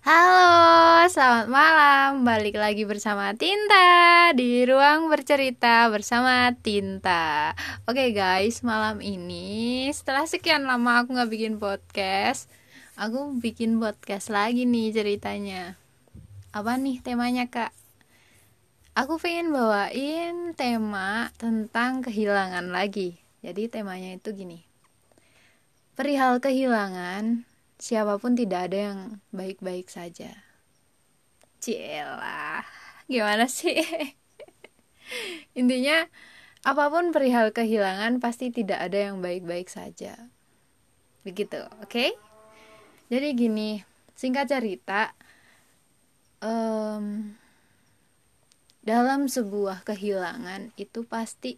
Halo, selamat malam. Balik lagi bersama Tinta di ruang bercerita bersama Tinta. Oke guys, malam ini setelah sekian lama aku nggak bikin podcast, aku bikin podcast lagi nih ceritanya. Apa nih temanya kak? Aku pengen bawain tema tentang kehilangan lagi. Jadi temanya itu gini. Perihal kehilangan, siapa pun tidak ada yang baik-baik saja. Cielah, gimana sih? Intinya, apa pun perihal kehilangan pasti tidak ada yang baik-baik saja. Begitu, oke? Okay? Jadi gini, singkat cerita, um, dalam sebuah kehilangan itu pasti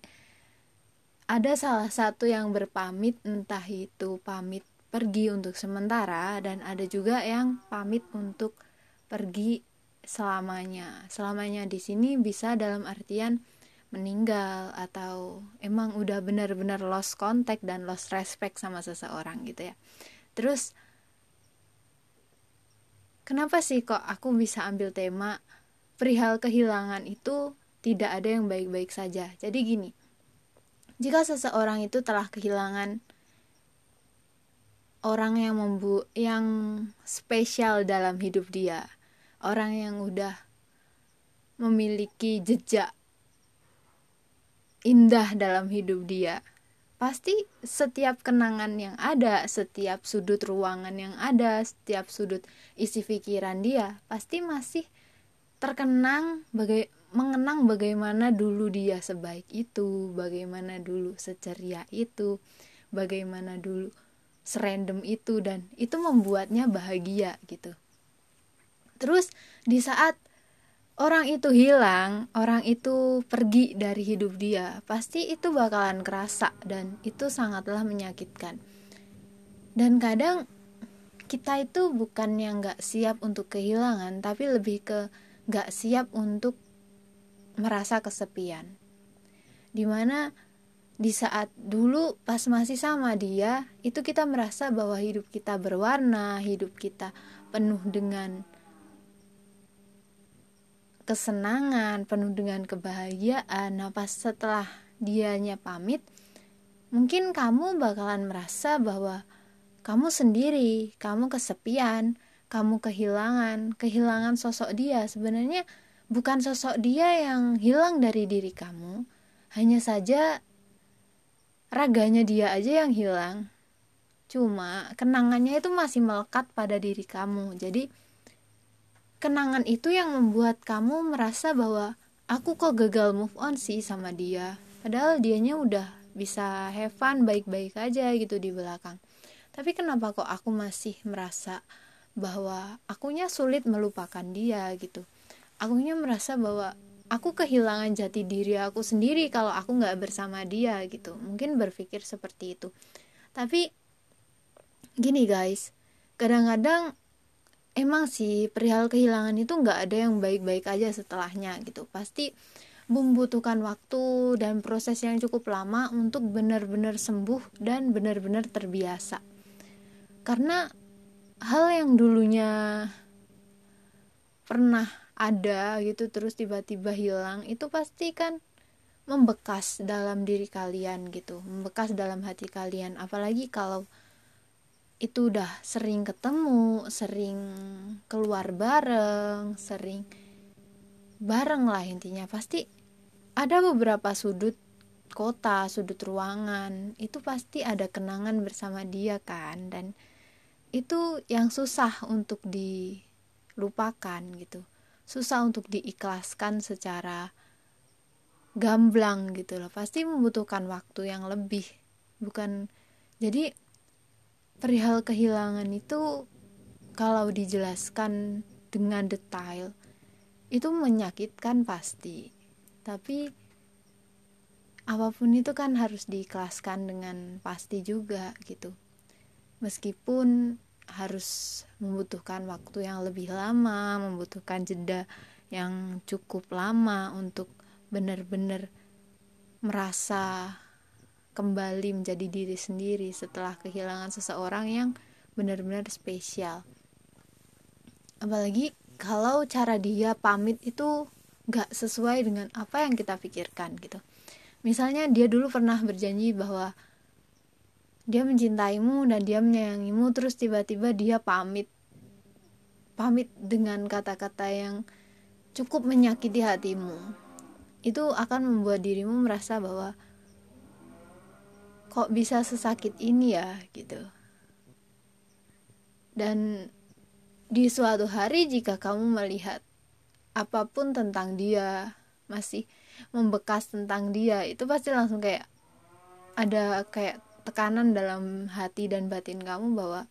ada salah satu yang berpamit, entah itu pamit pergi untuk sementara dan ada juga yang pamit untuk pergi selamanya. Selamanya di sini bisa dalam artian meninggal atau emang udah benar-benar lost contact dan lost respect sama seseorang gitu ya. Terus kenapa sih kok aku bisa ambil tema perihal kehilangan itu tidak ada yang baik-baik saja. Jadi gini, jika seseorang itu telah kehilangan orang yang membu yang spesial dalam hidup dia. Orang yang udah memiliki jejak indah dalam hidup dia. Pasti setiap kenangan yang ada setiap sudut ruangan yang ada setiap sudut isi pikiran dia pasti masih terkenang bagai mengenang bagaimana dulu dia sebaik itu bagaimana dulu seceria itu bagaimana dulu serandom itu dan itu membuatnya bahagia gitu. Terus di saat orang itu hilang orang itu pergi dari hidup dia pasti itu bakalan kerasa dan itu sangatlah menyakitkan. Dan kadang kita itu bukan yang gak siap untuk kehilangan tapi lebih ke gak siap untuk merasa kesepian. Di mana di saat dulu pas masih sama dia itu kita merasa bahwa hidup kita berwarna hidup kita penuh dengan kesenangan penuh dengan kebahagiaan. Nah pas setelah dianya pamit mungkin kamu bakalan merasa bahwa kamu sendiri kamu kesepian kamu kehilangan kehilangan sosok dia. Sebenarnya bukan sosok dia yang hilang dari diri kamu hanya saja raganya dia aja yang hilang. Cuma kenangannya itu masih melekat pada diri kamu. Jadi kenangan itu yang membuat kamu merasa bahwa aku kok gagal move on sih sama dia. Padahal dianya udah bisa have fun baik-baik aja gitu di belakang. Tapi kenapa kok aku masih merasa bahwa akunya sulit melupakan dia gitu? Akunya merasa bahwa aku kehilangan jati diri aku sendiri kalau aku nggak bersama dia gitu. Mungkin berpikir seperti itu. Tapi gini guys. Kadang-kadang emang sih perihal kehilangan itu nggak ada yang baik-baik aja setelahnya gitu. Pasti membutuhkan waktu dan proses yang cukup lama untuk benar-benar sembuh dan benar-benar terbiasa. Karena hal yang dulunya pernah ada gitu terus tiba-tiba hilang itu pasti kan membekas dalam diri kalian gitu membekas dalam hati kalian. Apalagi kalau itu udah sering ketemu sering keluar bareng sering bareng lah intinya. Pasti ada beberapa sudut kota sudut ruangan itu pasti ada kenangan bersama dia kan dan itu yang susah untuk dilupakan gitu susah untuk diikhlaskan secara gamblang gitu loh. Pasti membutuhkan waktu yang lebih. Bukan jadi perihal kehilangan itu kalau dijelaskan dengan detail itu menyakitkan pasti. Tapi apa pun itu kan harus diikhlaskan dengan pasti juga gitu. Meskipun harus membutuhkan waktu yang lebih lama, membutuhkan jeda yang cukup lama untuk benar-benar merasa kembali menjadi diri sendiri setelah kehilangan seseorang yang benar-benar spesial. apalagi kalau cara dia pamit itu gak sesuai dengan apa yang kita pikirkan gitu misalnya dia dulu pernah berjanji bahwa dia mencintaimu dan dia menyayangimu terus tiba-tiba dia pamit. Pamit dengan kata-kata yang cukup menyakiti hatimu. Itu akan membuat dirimu merasa bahwa kok bisa sesakit ini ya gitu. Dan di suatu hari jika kamu melihat apa pun tentang dia masih membekas tentang dia itu pasti langsung kayak ada kayak tekanan dalam hati dan batin kamu bahwa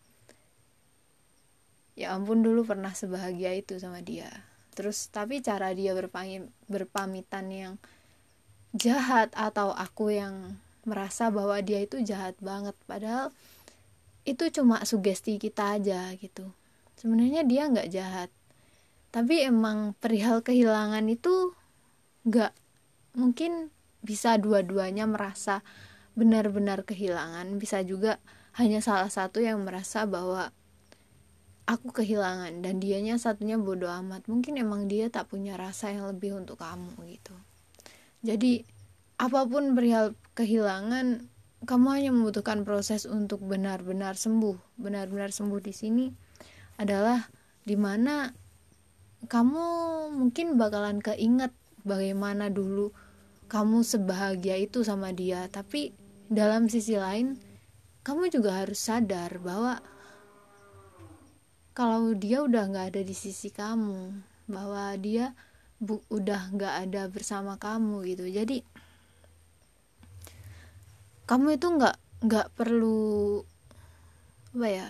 ya ampun dulu pernah sebahagia itu sama dia. Terus tapi cara dia berpamit, berpamitan yang jahat atau aku yang merasa bahwa dia itu jahat banget padahal itu cuma sugesti kita aja gitu. Sebenarnya dia nggak jahat tapi emang perihal kehilangan itu nggak mungkin bisa dua-duanya merasa benar-benar kehilangan. Bisa juga hanya salah satu yang merasa bahwa aku kehilangan dan dianya satunya bodoh amat. Mungkin emang dia tak punya rasa yang lebih untuk kamu gitu. Jadi apa pun perihal kehilangan kamu hanya membutuhkan proses untuk benar-benar sembuh. Benar-benar sembuh di sini adalah di mana kamu mungkin bakalan keinget bagaimana dulu kamu sebahagia itu sama dia. Tapi dalam sisi lain kamu juga harus sadar bahwa kalau dia udah nggak ada di sisi kamu bahwa dia bu udah nggak ada bersama kamu gitu. Jadi kamu itu nggak nggak perlu apa ya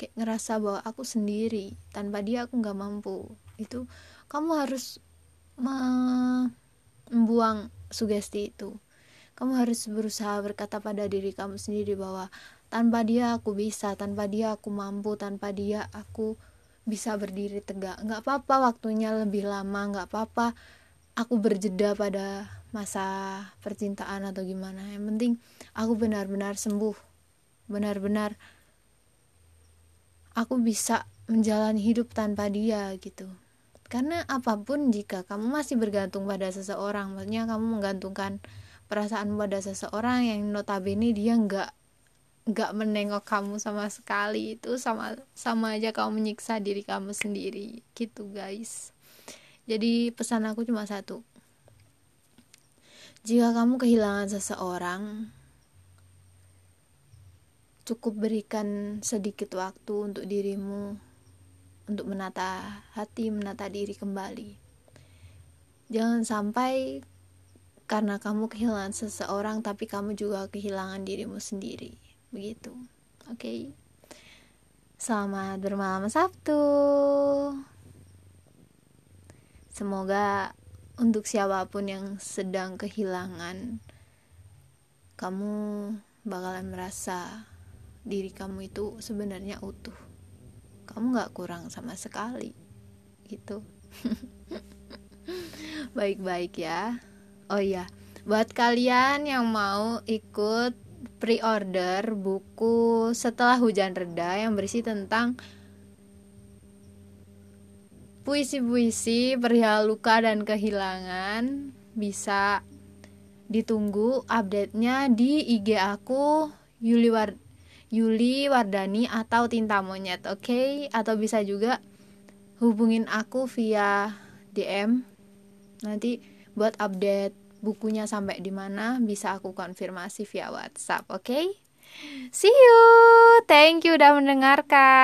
kayak ngerasa bahwa aku sendiri tanpa dia aku nggak mampu. Itu kamu harus membuang sugesti itu. Kamu harus berusaha berkata pada diri kamu sendiri bahwa tanpa dia aku bisa tanpa dia aku mampu tanpa dia aku bisa berdiri tegak. Nggak apa-apa waktunya lebih lama nggak apa-apa aku berjeda pada masa percintaan atau gimana. Yang penting aku benar-benar sembuh. Benar-benar aku bisa menjalani hidup tanpa dia gitu karena apa pun jika kamu masih bergantung pada seseorang maksudnya kamu menggantungkan perasaan pada seseorang yang notabene dia nggak nggak menengok kamu sama sekali itu sama sama aja kamu menyiksa diri kamu sendiri. Gitu guys. Jadi pesan aku cuma satu. Jika kamu kehilangan seseorang cukup berikan sedikit waktu untuk dirimu untuk menata hati, menata diri kembali. Jangan sampai karena kamu kehilangan seseorang tapi kamu juga kehilangan dirimu sendiri. Begitu. Oke. Okay? Selamat bermalam Sabtu. Semoga untuk siapa pun yang sedang kehilangan kamu bakalan merasa diri kamu itu sebenarnya utuh kamu gak kurang sama sekali gitu. Baik-baik ya. Oh iya buat kalian yang mau ikut pre-order buku setelah hujan reda yang berisi tentang puisi-puisi perihal luka dan kehilangan bisa ditunggu update-nya di IG aku Yuli Yuli Wardani atau Tinta Monyet, oke? Okay? Atau bisa juga hubungin aku via DM. Nanti buat update bukunya sampai di mana bisa aku konfirmasi via WhatsApp, oke? Okay? See you. Thank you udah mendengarkan.